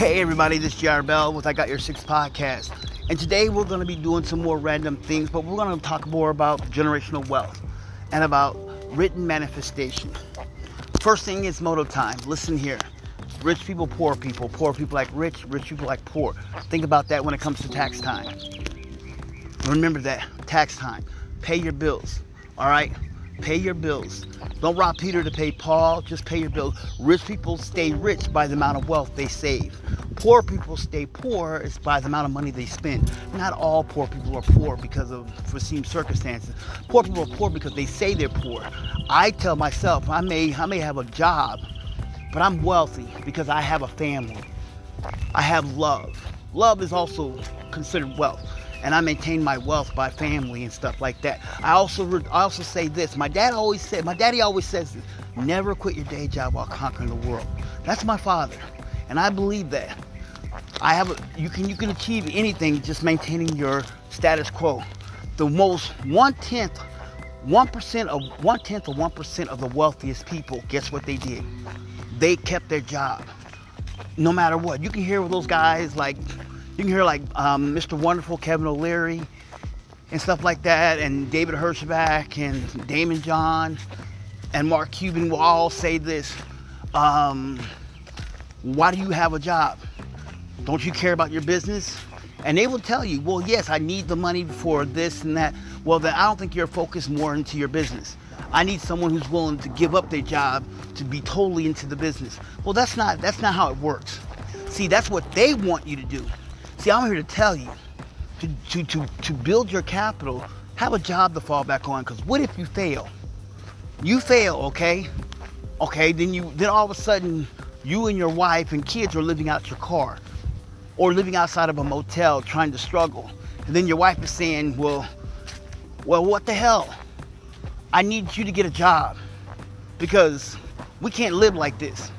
Hey everybody, this is JR Bell with I Got Your Six podcast. And today we're going to be doing some more random things, but we're going to talk more about generational wealth and about written manifestation. First thing is moto time. Listen here. Rich people, poor people, poor people like rich, rich people like poor. Think about that when it comes to tax time. Remember that tax time. Pay your bills. All right? Pay your bills. Don't rob Peter to pay Paul. Just pay your bills. Rich people stay rich by the amount of wealth they save. Poor people stay poor is by the amount of money they spend. Not all poor people are poor because of foreseen circumstances. Poor people are poor because they say they're poor. I tell myself I may I may have a job, but I'm wealthy because I have a family. I have love. Love is also considered wealth and I maintain my wealth by family and stuff like that. I also I also say this. My dad always said, my daddy always says this, never quit your day job while conquering the world. That's my father, and I believe that. I have a, you can you can achieve anything just maintaining your status quo. The most one tenth, one percent of one tenth of one percent of the wealthiest people. Guess what they did? They kept their job, no matter what. You can hear those guys like you can hear like um, Mr. Wonderful, Kevin O'Leary, and stuff like that, and David Hirschbach and Daymond John and Mark Cuban will all say this. Um, why do you have a job? Don't you care about your business? And they will tell you, well, yes, I need the money for this and that. Well, then I don't think you're focused more into your business. I need someone who's willing to give up their job to be totally into the business. Well, that's not that's not how it works. See, that's what they want you to do. See, I'm here to tell you to, to, to, to build your capital, have a job to fall back on. Because what if you fail? You fail, okay? Okay, then you then all of a sudden you and your wife and kids are living out your car or living outside of a motel trying to struggle. And then your wife is saying, Well, well, what the hell? I need you to get a job because we can't live like this.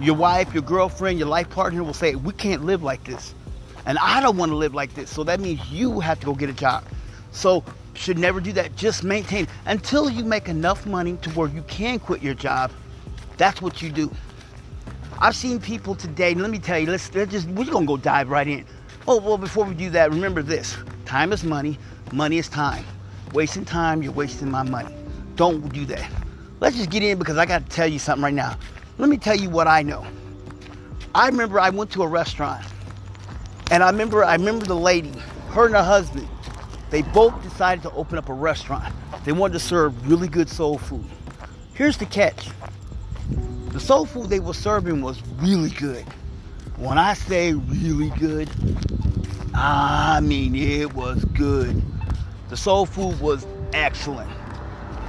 Your wife, your girlfriend, your life partner will say, We can't live like this. And I don't want to live like this. So that means you have to go get a job. So should never do that. Just maintain until you make enough money to where you can quit your job. That's what you do. I've seen people today. Let me tell you. Let's, let's just we're gonna go dive right in. Oh well, before we do that, remember this: time is money. Money is time. Wasting time, you're wasting my money. Don't do that. Let's just get in because I got to tell you something right now. Let me tell you what I know. I remember I went to a restaurant and I remember, I remember the lady, her and her husband, they both decided to open up a restaurant. They wanted to serve really good soul food. Here's the catch. The soul food they were serving was really good. When I say really good, I mean it was good. The soul food was excellent.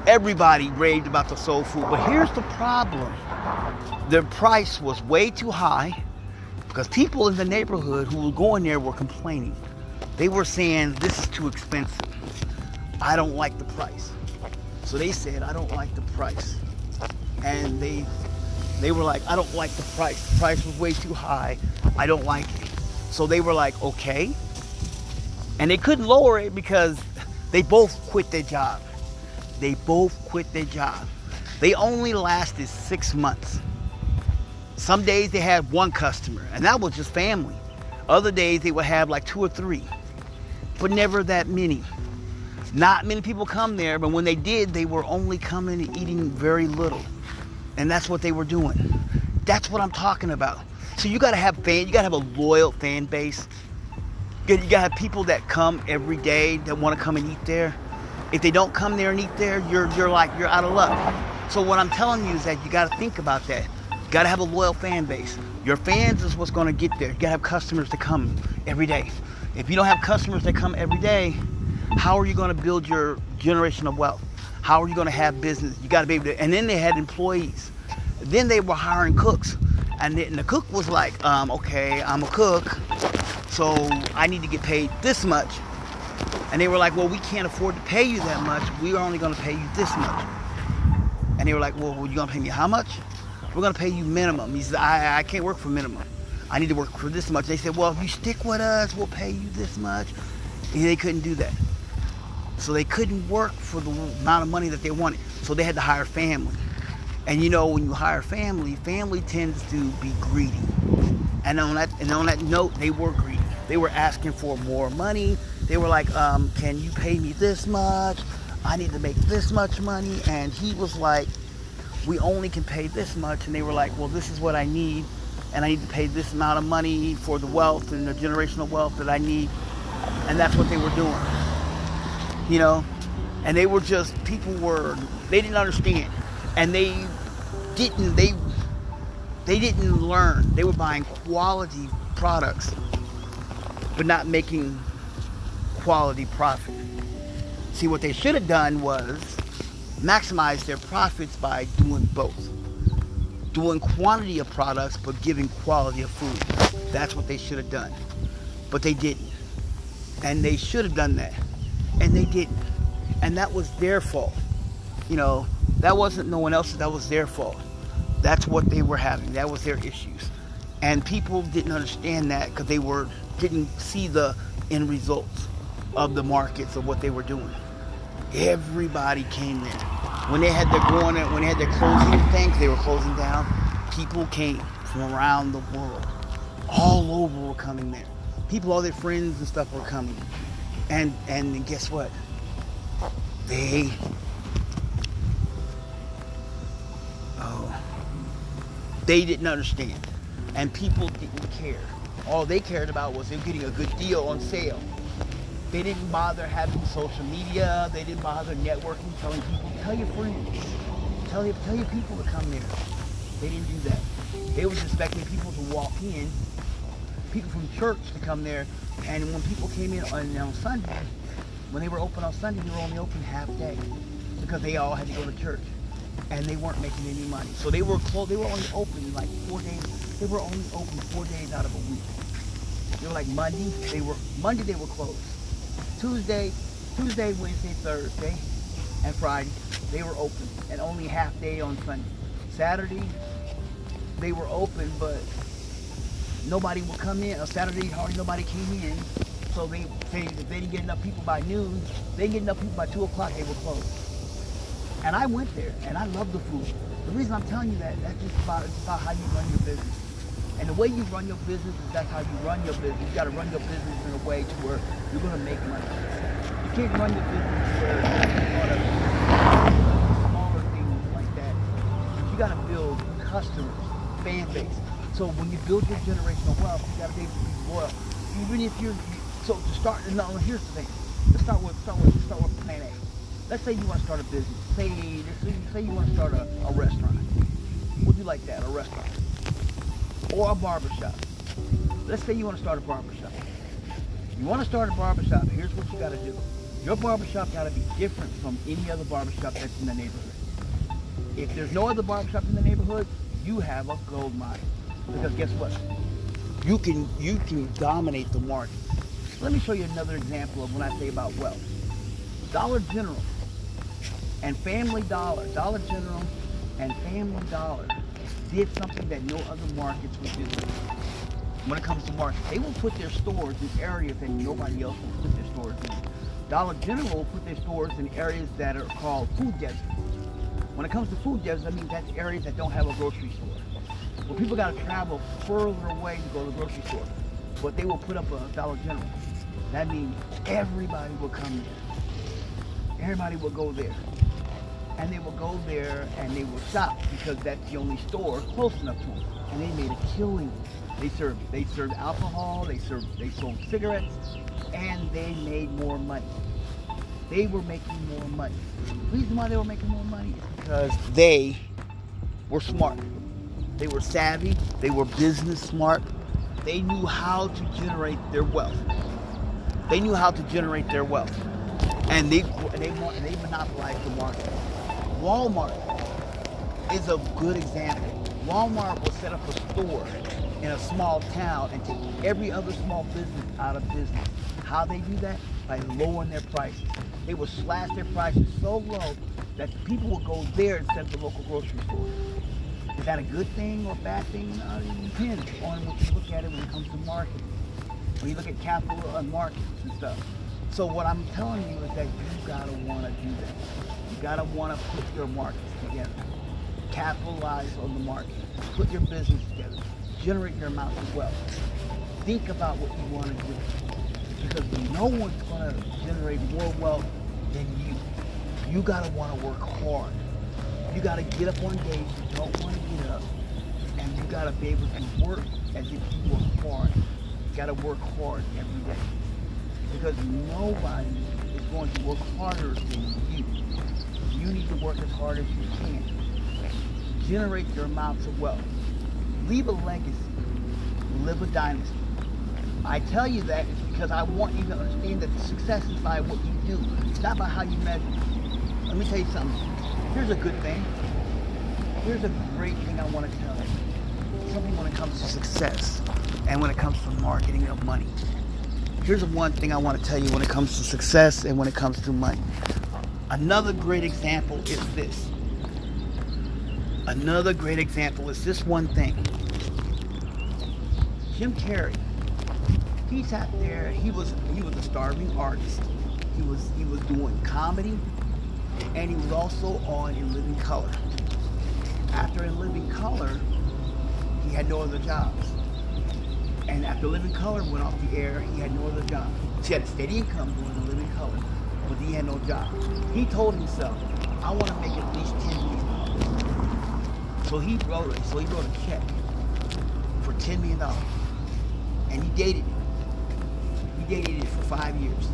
Everybody raved about the soul food, but here's the problem. The price was way too high because people in the neighborhood who were going there were complaining. They were saying, This is too expensive. I don't like the price. So they said, I don't like the price. And they they were like, I don't like the price. The price was way too high. I don't like it. So they were like, okay. And they couldn't lower it because they both quit their job. They both quit their job. They only lasted six months. Some days they had one customer, and that was just family. Other days they would have like two or three, but never that many. Not many people come there, but when they did, they were only coming and eating very little. And that's what they were doing. That's what I'm talking about. So you gotta have fan, you gotta have a loyal fan base. You gotta have people that come every day that wanna come and eat there. If they don't come there and eat there, you're you're like you're out of luck. So what I'm telling you is that you gotta think about that. You gotta have a loyal fan base. Your fans is what's gonna get there. You gotta have customers to come every day. If you don't have customers that come every day, how are you gonna build your generation of wealth? How are you gonna have business? You gotta be able to, and then they had employees. Then they were hiring cooks. And then the cook was like, um, okay, I'm a cook, so I need to get paid this much. And they were like, well, we can't afford to pay you that much. We are only gonna pay you this much. And they were like, well, you gonna pay me how much? We're gonna pay you minimum. He said, I, I can't work for minimum. I need to work for this much. They said, well, if you stick with us, we'll pay you this much. And they couldn't do that. So they couldn't work for the amount of money that they wanted. So they had to hire family. And you know, when you hire family, family tends to be greedy. And on that and on that note, they were greedy. They were asking for more money. They were like, um, "Can you pay me this much? I need to make this much money." And he was like, "We only can pay this much." And they were like, "Well, this is what I need, and I need to pay this amount of money for the wealth and the generational wealth that I need." And that's what they were doing. You know, and they were just people were they didn't understand, and they didn't they they didn't learn. They were buying quality products, but not making quality profit. See, what they should have done was maximize their profits by doing both. Doing quantity of products, but giving quality of food. That's what they should have done. But they didn't. And they should have done that. And they didn't. And that was their fault. You know, that wasn't no one else's, that was their fault. That's what they were having. That was their issues. And people didn't understand that because they were didn't see the end results of the markets of what they were doing. Everybody came there. When they had their going when they had their closing things, they were closing down. People came from around the world. All over were coming there. People, all their friends and stuff were coming. And and guess what? They oh they didn't understand. And people didn't care. All they cared about was them getting a good deal on sale. They didn't bother having social media. They didn't bother networking, telling people, tell your friends, tell your, tell your people to come there. They didn't do that. They was expecting people to walk in, people from church to come there. And when people came in on, on Sunday, when they were open on Sunday, they were only open half day because they all had to go to church and they weren't making any money. So they were closed. They were only open like four days. They were only open four days out of a week. They were like Monday. They were Monday. They were closed. Tuesday, Tuesday, Wednesday, Thursday, and Friday they were open, and only half day on Sunday. Saturday they were open, but nobody would come in. On Saturday hardly nobody came in. So they say if they didn't get enough people by noon, they didn't get enough people by two o'clock, they were closed. And I went there, and I love the food. The reason I'm telling you that, that's just about, it's about how you run your business. Way you run your business is that's how you run your business. You got to run your business in a way to where you're going to make money. You can't run your business where smaller things like that. You got to build customers, fan base. So when you build your generational wealth, you got to be able to be loyal. Even if you're, so to start, no, here's the thing. Let's start with, start with, start with plan A let's say you want to start a business. Say, say you want to start a, a restaurant. Would you like that? A restaurant. Or a barbershop. Let's say you want to start a barbershop. You want to start a barbershop, here's what you got to do. Your barbershop got to be different from any other barbershop that's in the neighborhood. If there's no other barbershop in the neighborhood, you have a gold mine. Because guess what? You can you can dominate the market. Let me show you another example of when I say about wealth. Dollar General and Family Dollar, Dollar General and Family Dollar did something that no other markets would do. When it comes to markets, they will put their stores in areas that nobody else will put their stores in. Dollar General will put their stores in areas that are called food deserts. When it comes to food deserts, I mean that's areas that don't have a grocery store. Well, people got to travel further away to go to the grocery store. But they will put up a Dollar General. That means everybody will come there. Everybody will go there and they will go there and they will shop because that's the only store close enough to them. And they made a killing. They served they served alcohol, they served they sold cigarettes, and they made more money. They were making more money. The reason why they were making more money is because they were smart. They were savvy, they were business smart. They knew how to generate their wealth. They knew how to generate their wealth. And they, they, they monopolized the market. Walmart is a good example. Walmart will set up a store in a small town and take every other small business out of business. How they do that? By lowering their prices. They will slash their prices so low that people will go there instead of the local grocery store. Is that a good thing or a bad thing? Uh, it depends on what you look at it when it comes to marketing. When you look at capital and markets and stuff. So what I'm telling you is that you gotta want to do that. Gotta want to put your markets together. Capitalize on the market. Put your business together. generate your amount of wealth. Think about what you want to do. Because no one's to generate more wealth than you. You got to want to work hard. You got to get up on days you don't want to get up. And you got to be able to work as if you work hard. You got to work hard every day. Because nobody is going to work harder than you. You need to work as hard as you can. Generate your amounts of wealth. Leave a legacy. Live a dynasty. I tell you that is because I want you to understand that success is by what you do. It's not by how you measure. Let me tell you something. Here's a good thing. Here's a great thing I want to tell you. Something when it comes to success and when it comes to marketing of money. Here's one thing I want to tell you when it comes to success and when it comes to money. Another great example is this. Another great example is this one thing. Jim Carrey. He sat there. He was he was a starving artist. He was he was doing comedy, and he was also on In Living Color. After In Living Color, he had no other jobs. And after Living Color went off the air, he had no other job. He had a steady income doing The Living Color, but he had no job. He told himself, I want to make at least $10 million. So he wrote. So he wrote a check for $10 million. And he dated it. He dated it for five years.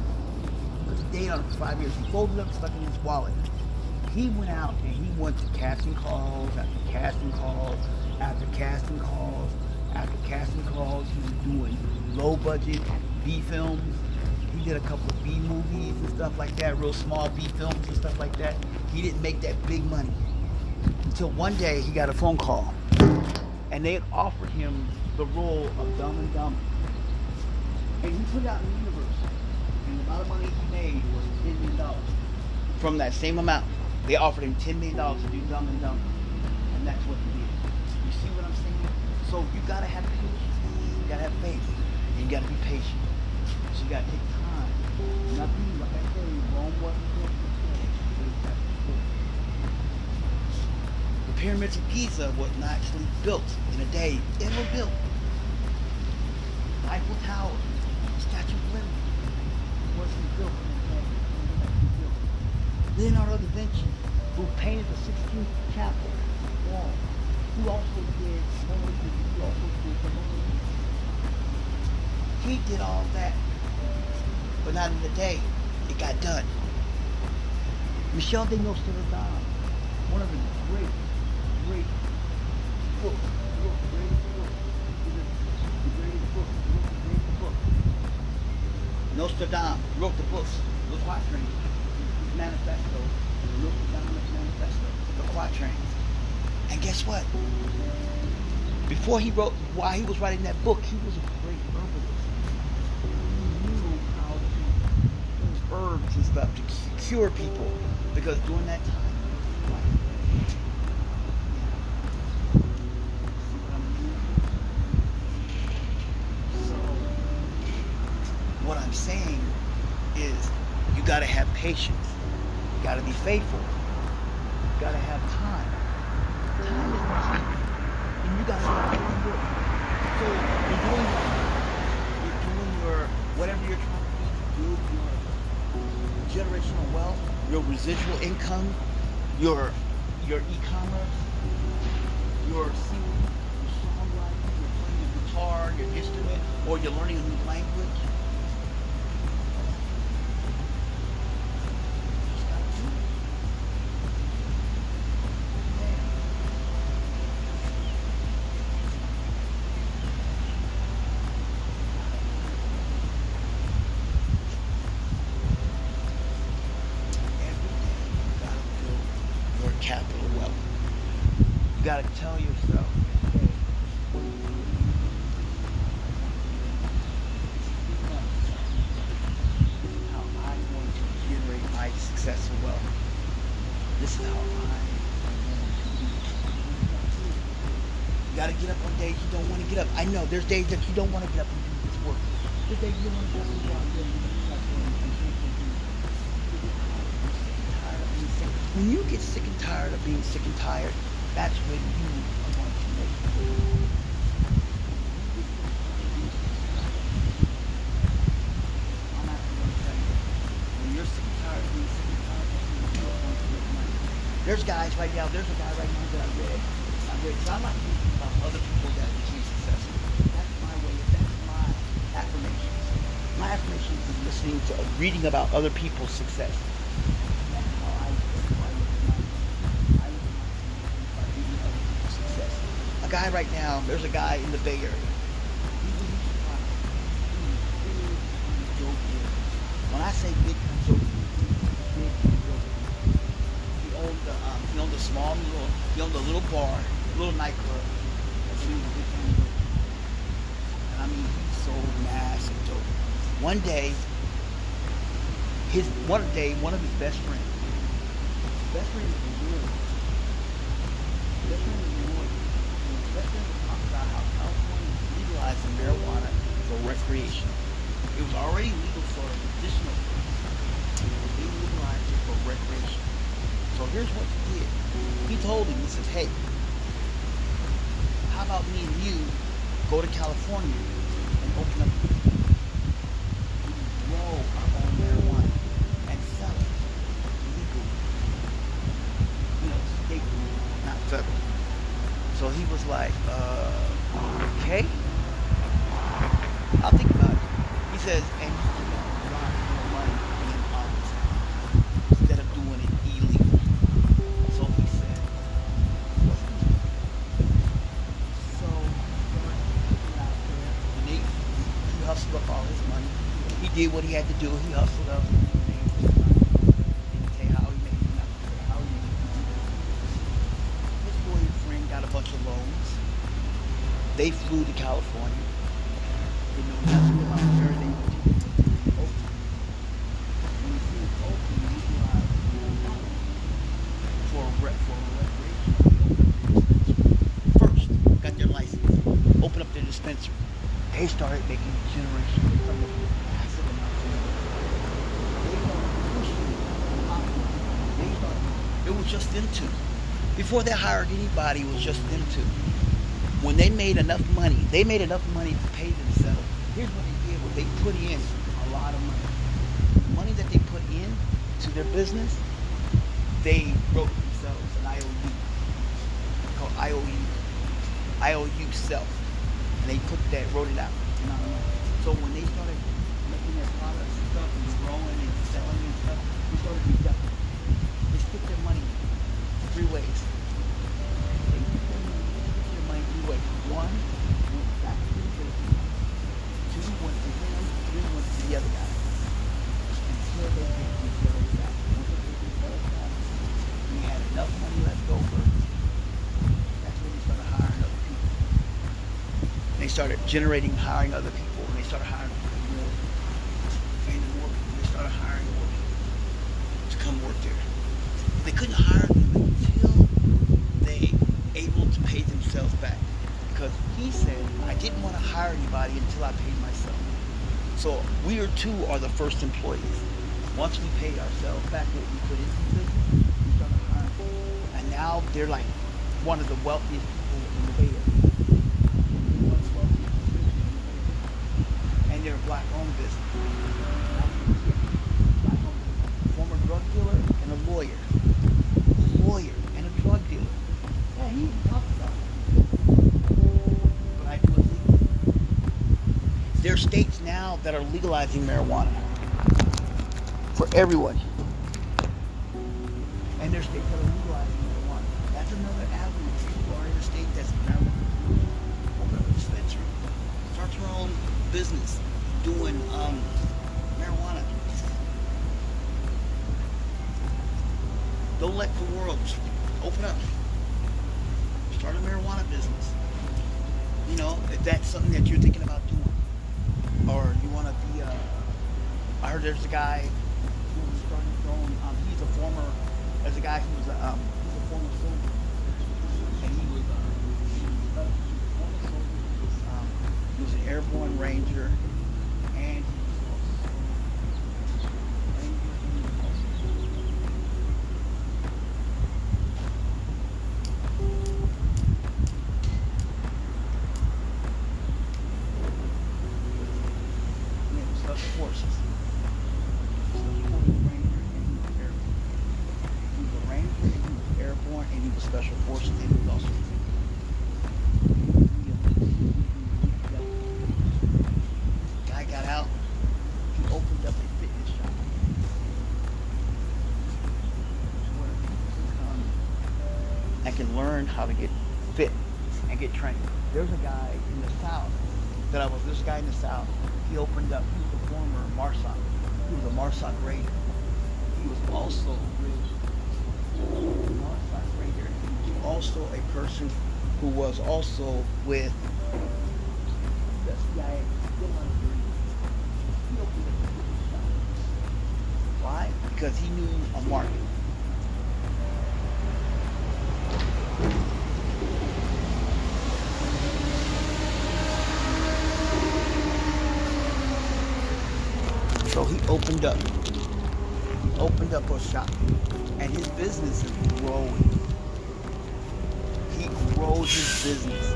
He dated on it for five years. He folded up, stuck in his wallet. He went out and he went to casting calls after casting calls after casting calls after casting calls. He was doing low budget B films. Did a couple of B movies and stuff like that, real small B films and stuff like that. He didn't make that big money until one day he got a phone call and they offered him the role of Dumb and Dumber. And he put out in the universe. And the amount of money he made was $10 million. From that same amount, they offered him $10 million to do Dumb and Dumber. And that's what he did. You see what I'm saying? So you gotta have patience. You gotta have faith. And you gotta be patient. So you gotta take The pyramids of Giza was not actually built in a day. They were built. Eiffel Tower, Statue of Liberty wasn't built in a day. Leonardo da Vinci, who painted the Sistine Chapel wall, who also did who also the. He did all that, but not in a day. It got done. Michel de Nostredame, one of the great, great books, the greatest book, the greatest book, the greatest book. Nostradamus wrote the books, the quatrains, his manifesto, the Nostradamus manifesto, the quatrains. And guess what? Before he wrote, while he was writing that book, he was a great herbalist. Herbs and stuff to cure people. Because during that time, what I'm saying is you got to have patience. You got to be faithful. You got to have time. Time is money. And you got to be doing. So you're doing, you're doing your, whatever you're trying to do, your generational wealth, your residual income, your, your e-commerce, your singing, your songwriting, you're playing a guitar, your instrument, or you're learning a new language. There's days that you don't want to get up and do this work. There's days you don't want to get up and do When you get sick and tired of being sick and tired, that's when you are going to make it. There's guys right now, there's a guy right now that I read. I read, so I'm not thinking about other people that My affirmations is listening to, reading about other people's success. A guy right now. There's a guy in the Bay Area. When I say big. He owned the um, he owned a small little he owned a little bar, little nightclub. And I mean he sold massive dope. One day, his one day one of his best friends, best friend was lawyer. His best friend was lawyer. And best friend was about how California is legalizing marijuana for recreation. It was already legal for medicinal purposes. They legalized it for recreation. So here's what he did. He told him, he says, hey, how about me and you go to California and open up we grow our own marijuana and sell it legally. You know, state legal, not federal. So he like, uh, okay. I'll think about it. He says, and you a lot more money being honest instead of doing it illegal. So he said. So and they, he hustled up all his money. He did what he had to do. He hustled up. He made his money. Didn't tell you how he made it, not tell you how he made it. His boyfriend got a bunch of loans. They flew to California. They know nothing about where they went to. Oakland. When you see Oakland, you realize for a rec for a recreation. First, got their license, opened up their dispensary. They started making generational. They started making massive amounts of money. They started pushing the popular. They started. It was just them two. Before they hired anybody, it was just them two. When they made enough money, they made enough money to pay themselves. Here's what they did: was they put in a lot of money. The money that they put in to their business, they wrote themselves an IOU called IOU, IOU self, and they put that, wrote it out. So when they started making their products and stuff and growing and selling and stuff, they started deducting. They split their money three ways. They split their money, split their money three ways. One went back to the business. Two went to him. Three went to the other guy. Until they paid themselves back. Once they paid themselves back, we had enough money left over. That's when they started hiring other people. They started generating, hiring other people, and they started hiring more, and more people. They started hiring more people to come work there. They couldn't hire them until they able to pay themselves back. Because he said, I didn't want to hire anybody until I paid myself. So we are the first employees. Once we paid ourselves back what we put into the business, we started hiring. And now they're like one of the wealthiest people in the Bay Area. And they're a black owned business. Former drug dealer and a lawyer. A lawyer and a drug dealer. Yeah, he talks about it. But I do it. There states that are legalizing marijuana for everyone. And there's states that are legalizing marijuana. That's another avenue. You are in a state that's marijuana, open up a dispensary. Start your own business doing um, marijuana. Don't let the world open up. Start a marijuana business. You know, if that's something that you're thinking about doing, or you want to be a. I heard there's a guy who was starting his own. Um, he's a former. There's a guy who was a, um, he's a former soldier, and he was. Uh, he was, uh, he was a former soldier. Um, he was an airborne ranger, and he was also ranger and he was also and it was other forces. So he was a ranger and he was airborne. He was a ranger and he was airborne. forced and he was also guy got out. He opened up a fitness shop. Where people come and can learn how to get fit and get trained. There's a guy in the south that I was. This guy in the south. He opened up. He was a former MARSOC. He was a MARSOC raider. He was also MARSOC raider. He was also a person who was also with the CIA. Why? Because he knew a market. So he opened up. He opened up a shop. And his business is growing. Grows business.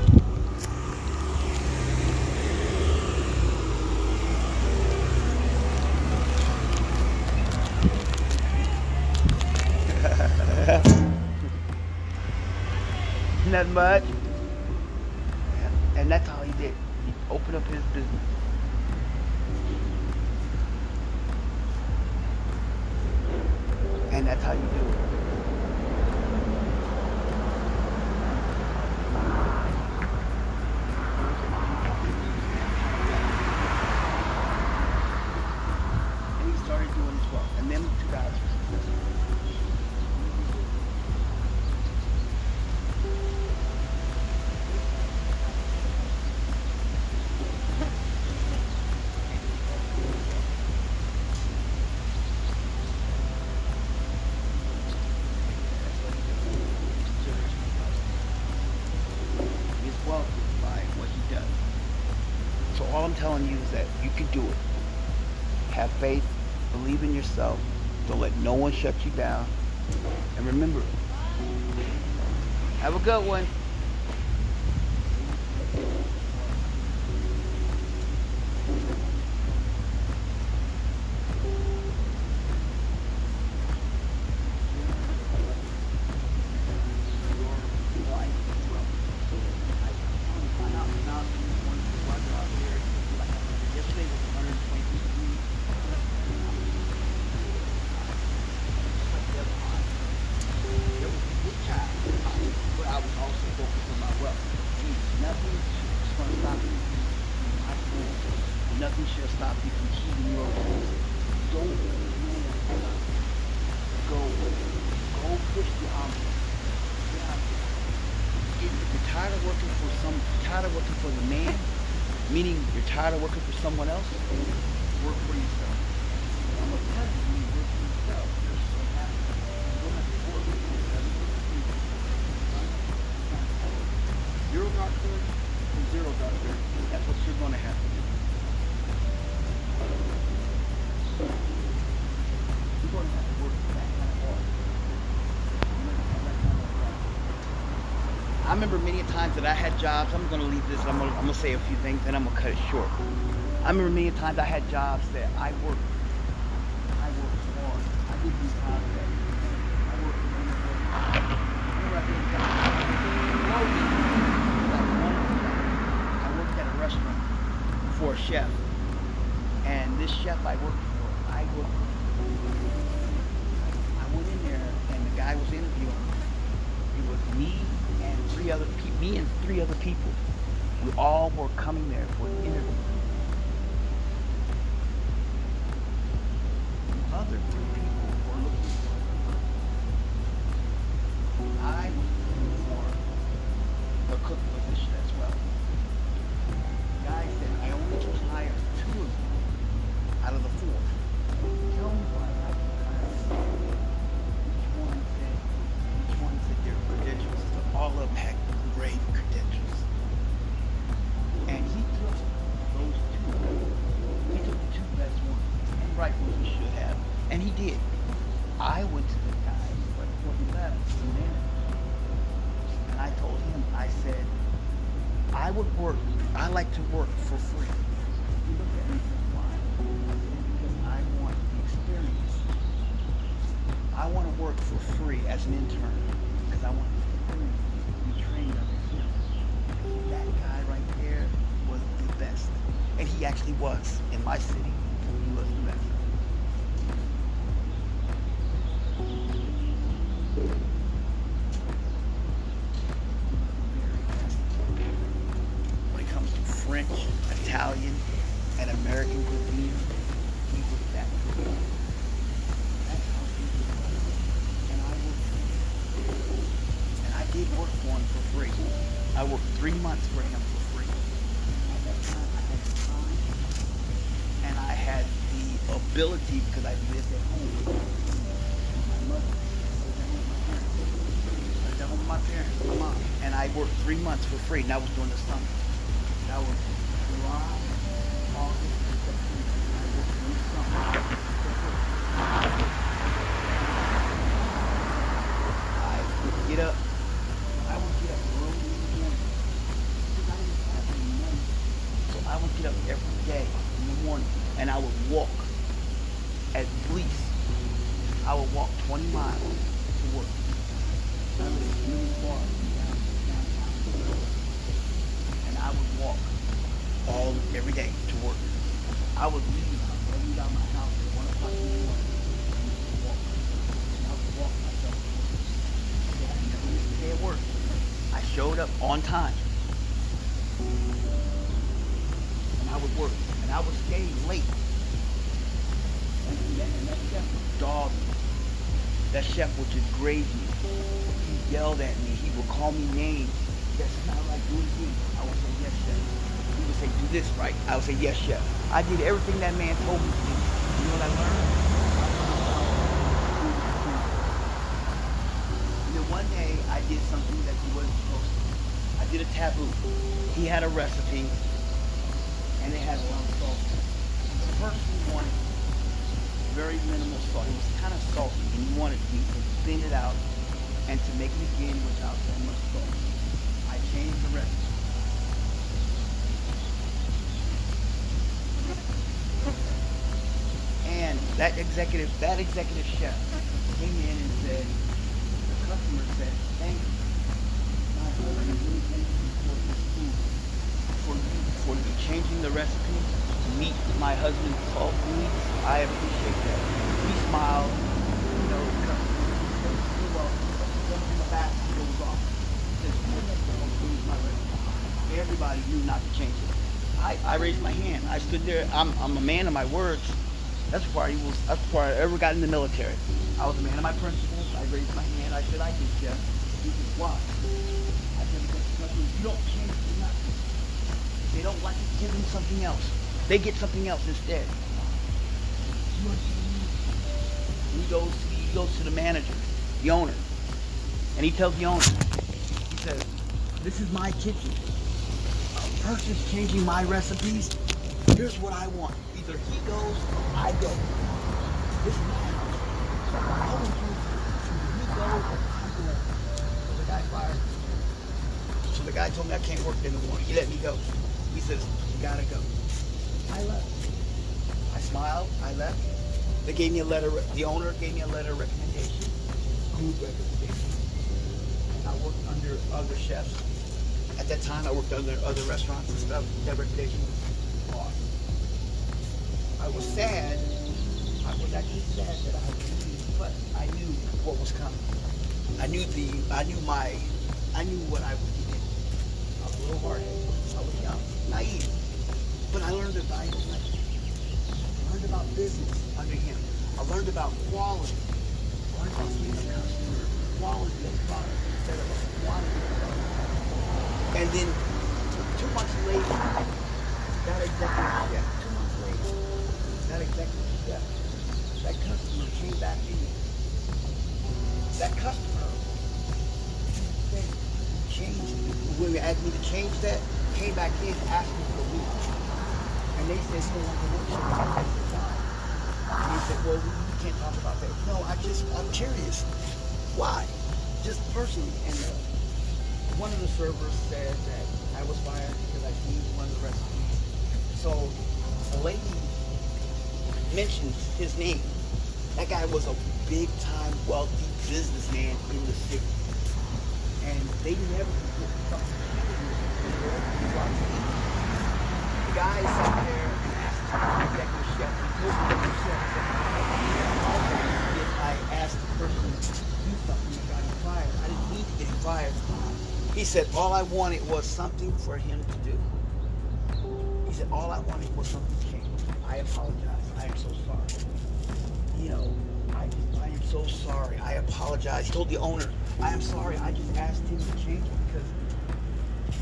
Not much. And that's how he did. He opened up his business. And that's how you do it. And he started doing as well. And them two guys were successful. His wealth is by what he does. So all I'm telling you is that you can do it. Have faith, believe in yourself, don't let no one shut you down. And remember, have a good one. Yesterday was 120 degrees. There was a good time, but I was also focused on my wealth. Means Nothing is going to stop you from my goals. Nothing should stop you from achieving your goals. Go, go, go push the envelope. Get out there. If you're tired of working for some, tired of working for the man, meaning you're tired of working for someone else, work for yourself. I'm gonna tell you, work for yourself, you're so happy. You don't have to work for yourself. Zero thirty and zero thirty. That's what you're gonna have to do. You're gonna have to work that kind of hard. You're gonna have that kind of drive. I remember many times that I had jobs. I'm gonna leave this. I'm gonna, I'm gonna say a few things, and I'm gonna cut it short. I remember many times I had jobs that I worked. I worked hard. I worked. At a restaurant for a chef, and this chef I worked for, I worked. I went in there, and the guy was interviewing. It was me three other people. Me and three other people. We all were coming there for an interview. Other for free as an intern because I wanted to be trained under him. And that guy right there was the best. And he actually was in my city. He was the best. Would me. He yelled at me. He would call me names. That's not like do it. I would say yes, chef. He would say do this right. I would say yes, chef. I did everything that man told me to do. You know what I learned? And then one day I did something that he wasn't supposed to. I did a taboo. He had a recipe and it had a lot of salt. The person wanted very minimal salt. It was kind of salty and he wanted to thin it out and to make it again without so much salt. I changed the recipe. And that executive, that executive chef came in and said, the customer said, thank you. My husband thank you for. For for you changing the recipe to meet my husband's salt needs. I appreciate that. He smiled, you know, the customer said, you're welcome. Then in the back, he goes off. He says, you're never going to lose my recipe. Everybody knew not to change it. I, I raised my hand. I stood there. I'm, I'm a man of my words. That's why I was. That's before I ever got in the military. I was a man of my principles. I raised my hand. I said, I did, Jeff. This is why. I said, because you don't change for nothing. They don't like it. Give them something else. They get something else instead. You you? He goes. He goes to the manager, the owner, and he tells the owner. He says, "This is my kitchen. Person's changing my recipes. Here's what I want. Either he goes or I go. This is my house. Go or I go. So the guy fired. So the guy told me I can't work in the morning. He let me go. He says, you gotta go. I left. I smiled. I left. They gave me a letter. The owner gave me a letter of recommendation. Good recommendation. I worked under other chefs. At that time, I worked under other restaurants and stuff. That recommendation was. I was sad. I was actually sad that I leaving, but I knew what was coming. I knew the. I knew my. I knew what I was getting. I was a little hard-headed. I was young, naive, but I learned a valuable lesson. I learned about business under him. I learned about quality. I learned about being a customer, quality of product instead of quantity. And then two months later, that executive chef, two months later, that executive chef, that customer came back in. That customer changed, when they asked me to change that, came back in, asked me for a week. And they said, you don't to work so why? And he said, well, we we can't talk about that. No, I just, I'm curious. Why? Just personally. And uh, one of the servers said that I was fired because I changed one of the recipes. So a lady mentioned his name. That guy was a big time wealthy businessman in the city. And they never put something The guy sat there executive chef. He told me what he said. If I asked the person to do something that got him fired, I didn't need to get him fired. He said all I wanted was something for him to do. He said all I wanted was something to change. I apologize. I am so sorry. You know, I I am so sorry. I apologize. He told the owner, I am sorry. I just asked him to change it because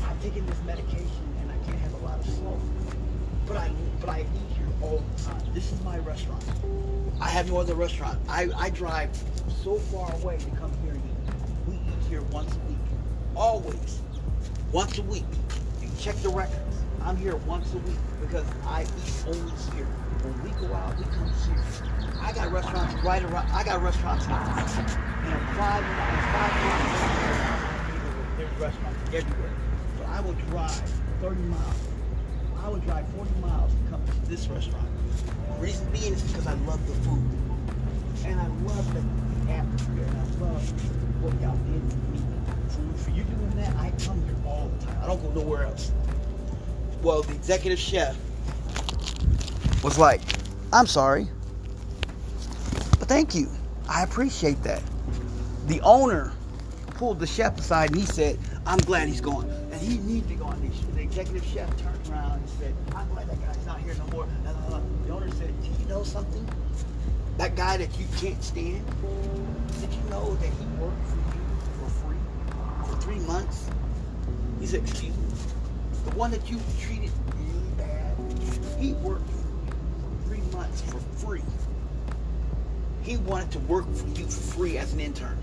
I'm taking this medication and I can't have a lot of smoke. But I but I eat here all the time. This is my restaurant. I have no other restaurant. I, I drive so far away to come here and eat. We eat here once a week. Always. Once a week. You check the records. I'm here once a week because I eat only here. When we go out, we come here. I got restaurants right around. I got restaurants in, in five in five. There's restaurants everywhere. So I will drive 30 miles. I would drive 40 miles to come to this restaurant. Reason being is because I love the food. And I love the atmosphere. And I love what y'all did for me for you doing that, I come here the go nowhere else. Well, the executive chef was like, I'm sorry, but thank you. I appreciate that. The owner pulled the chef aside and he said, I'm glad he's gone. And he needed to go on. The executive chef turned around and said, I'm glad that guy's not here no more. Uh, uh, the owner said, Do you know something? That guy that you can't stand, did you know that he worked for you for free for three months? He said, Excuse. The one that you treated really bad, he worked for three months for free. He wanted to work for you for free as an intern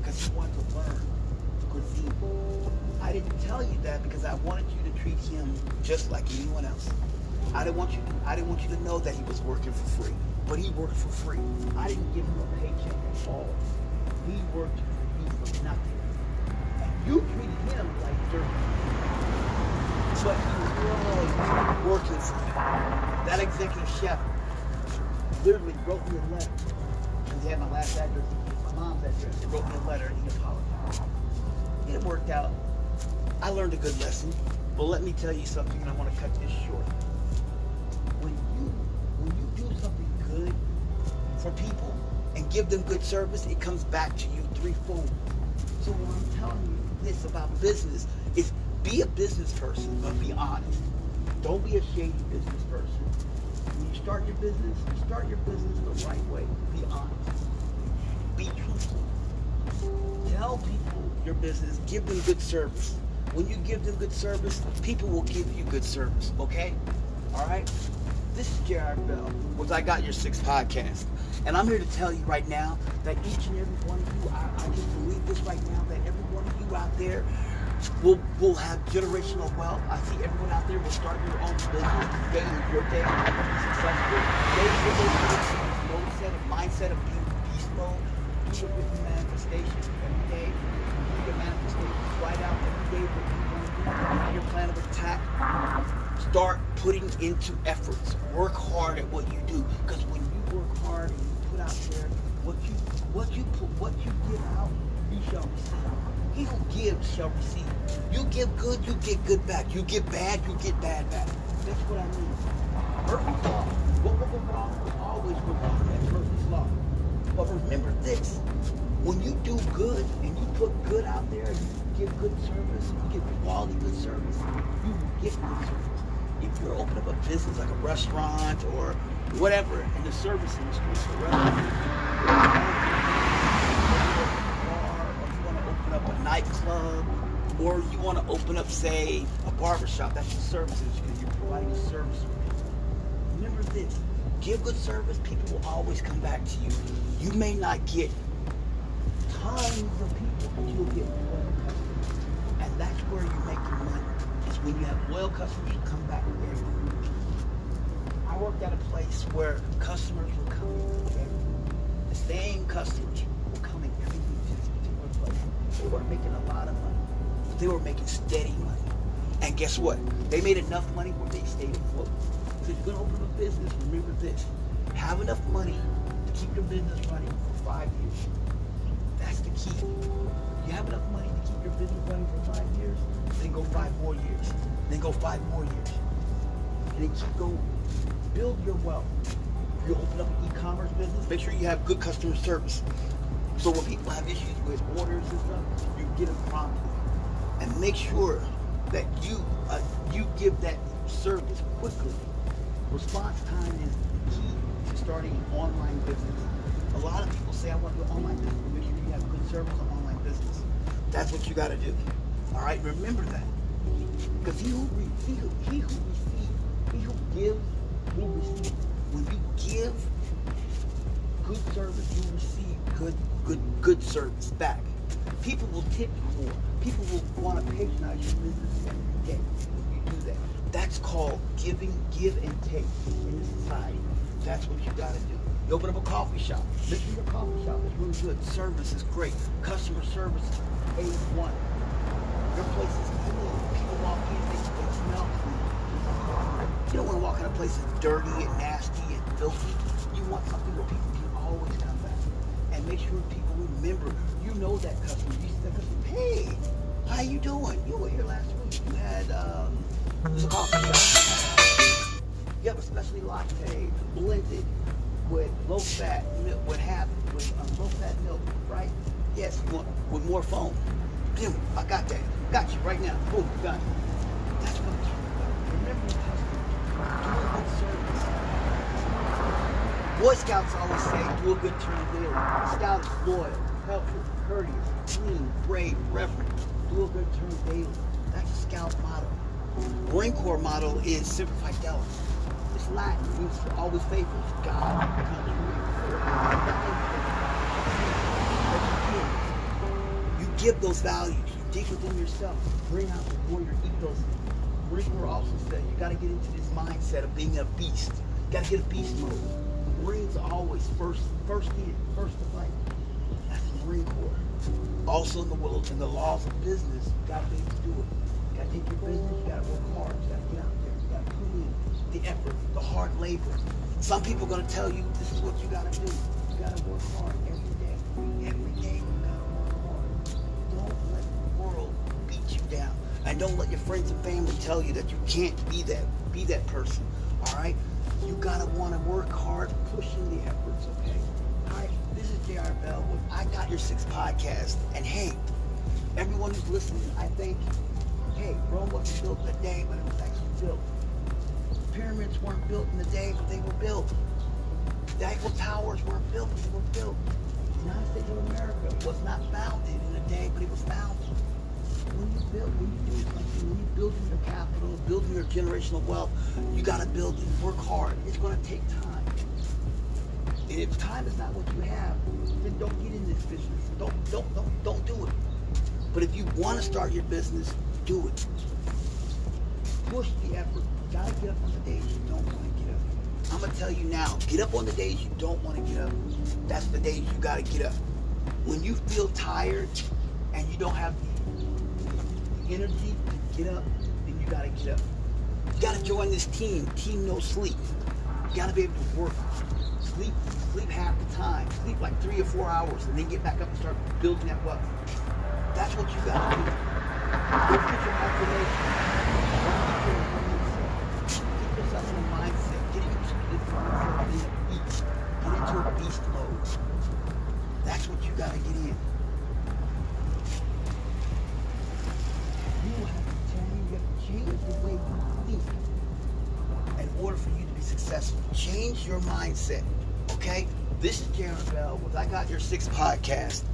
because he wanted to learn cuisine. I didn't tell you that because I wanted you to treat him just like anyone else. I didn't want you. To, I didn't want you to know that he was working for free, but he worked for free. I didn't give him a paycheck at all. He worked for you for nothing, you treated him like dirt. But he was working for you. That executive chef literally wrote me a letter. He had my last address, my mom's address. He wrote me a letter and he apologized. It worked out. I learned a good lesson. But let me tell you something, and I want to cut this short. When you when you do something good for people and give them good service, it comes back to you threefold. So what I'm telling you this about business is be a business person, but be honest. Don't be a shady business person. When you start your business, start your business the right way. Be honest. Be truthful. Tell people your business. Give them good service. When you give them good service, people will give you good service. Okay? All right? This is Jared Bell with I Got Your Six podcast. And I'm here to tell you right now that each and every one of you, I, I just believe this right now, that every one of you out there will will have generational wealth. I see everyone out there will start your own business. Is your day. Successful. Today is your day. Mode set of mindset of being beast mode. Do it with manifestation every day. Do your manifestation. Write out every day what you want to do. Your plan of attack. Start putting into efforts. Work hard at what you do. Because when you work hard and you put out there what you what you put what you give out, you shall receive. He who gives shall receive. You give good, you get good back. You give bad, you get bad back. That's what I mean. Murphy's law. What will go wrong will always go wrong. That's Murphy's law. But remember this. When you do good and you put good out there you give good service, you give quality good service, you get good service. If you're opening up a business like a restaurant or whatever in the service industry, a restaurant, up a nightclub, or you want to open up, say, a barbershop, that's your services because you're providing a service. Remember this give good service, people will always come back to you. You may not get tons of people, but you'll get loyal customers. And that's where you make your money. Is when you have loyal customers who come back every week. I worked at a place where customers were coming every The same customers were coming every week to this particular place. They weren't making a lot of money. But they were making steady money. And guess what? They made enough money where they stayed afloat. So if you're gonna open a business, remember this. Have enough money to keep your business running for five years. That's the key. You have enough money to keep your business running for five years, then go five more years. Then go five more years. and then keep going. Build your wealth. You open up an e-commerce business, make sure you have good customer service. So when people have issues with orders and stuff, you get them promptly. And make sure that you uh, you give that service quickly. Response time is key to starting an online business. A lot of people say, I want to do online business. but Make sure you have good service on online business. That's what you got to do. All right, remember that. Because he who, he who, he who receives, he who gives, will receive. When you give good service, you receive good, good, good service back. People will tip you more. People will want to patronize your business every day when you do that. That's called giving, give and take in society. That's what you got to do. You open up a coffee shop. This is your coffee shop It's really good. Service is great. Customer service is A1. Your place is clean. People walk in, they, smell clean. You don't want to walk in a place that's dirty and nasty and filthy. You want something where people can always make sure people remember. You know that customer. You see that customer. Hey, how you doing? You were here last week. You had um, this coffee shop. You have a specialty latte blended with low fat milk, with half, with um, low fat milk, right? Yes, with more foam. Boom, I got that. Got you right now. Boom, got. Boy Scouts always say, do a good turn daily. Scout is loyal, helpful, courteous, clean, brave, reverent. Do a good turn daily. That's a Scout motto. Marine Corps motto is Semper Fidelis. It's Latin. It means always faithful to God, country, you You give those values. You dig within yourself. Bring out the warrior ethos. Marine Corps also said you got to get into this mindset of being a beast. You got to get a beast mode. Marines are always first, first in, first to fight. That's the Marine Corps. Also in the world, in the laws of business, you got able to do it. You got to take your business. You got to work hard. You got to get out there. You got to put in the effort, the hard labor. Some people are going to tell you this is what you got to do. You got to work hard every day. Every day you got to work hard. Don't let the world beat you down. And don't let your friends and family tell you that you can't be that be that person. All right? You got to want to work hard pushing the efforts, okay? All right? This is JR Bell with I Got Your Six podcast. And hey, everyone who's listening, I thank you. Hey, Rome wasn't built in a day, but it was actually built pyramids weren't built in a day, but they were built. The Eiffel Towers weren't built, but they were built. The United States of America was not founded in a day, but it was founded. When you build, when you when you're building your capital, building your generational wealth, you got to build it. Work hard. It's going to take time. And if time is not what you have, then don't get in this business. Don't, don't, don't, don't do it. But if you want to start your business, do it. Push the effort. You gotta get up on the days you don't want to get up. I'm gonna tell you now, get up on the days you don't want to get up. That's the days you gotta get up. When you feel tired and you don't have the energy to get up, then you gotta get up. You gotta join this team, Team No Sleep. You gotta be able to work. Sleep, sleep half the time. Sleep like three or four hours, and then get back up and start building that wealth. That's what you gotta do. Go get your affirmation. Your mindset. Okay? This is Jaron Bell with I Got Your Six podcast.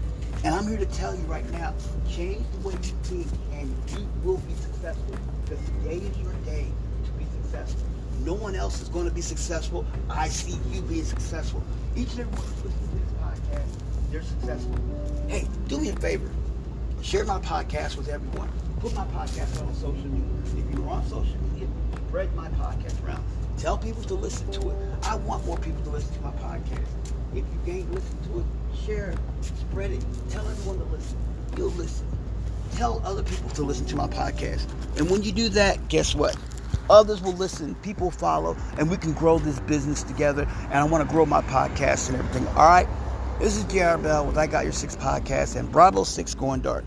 And I'm here to tell you right now, change the way you think and you will be successful. Because today is your day to be successful. No one else is going to be successful. I see you being successful. Each and every one who's listening to this podcast, they're successful. Hey, do me a favor. Share my podcast with everyone. Put my podcast on social media. If you're on social media, spread my podcast around. Tell people to listen to it. I want more people to listen to my podcast. If you can't listen to it, share it, spread it, tell everyone to listen. You'll listen. Tell other people to listen to my podcast. And when you do that, guess what? Others will listen, people follow, and we can grow this business together. And I want to grow my podcast and everything. All right? This is JR Bell with I Got Your Six podcast and Bravo 6 Going Dark.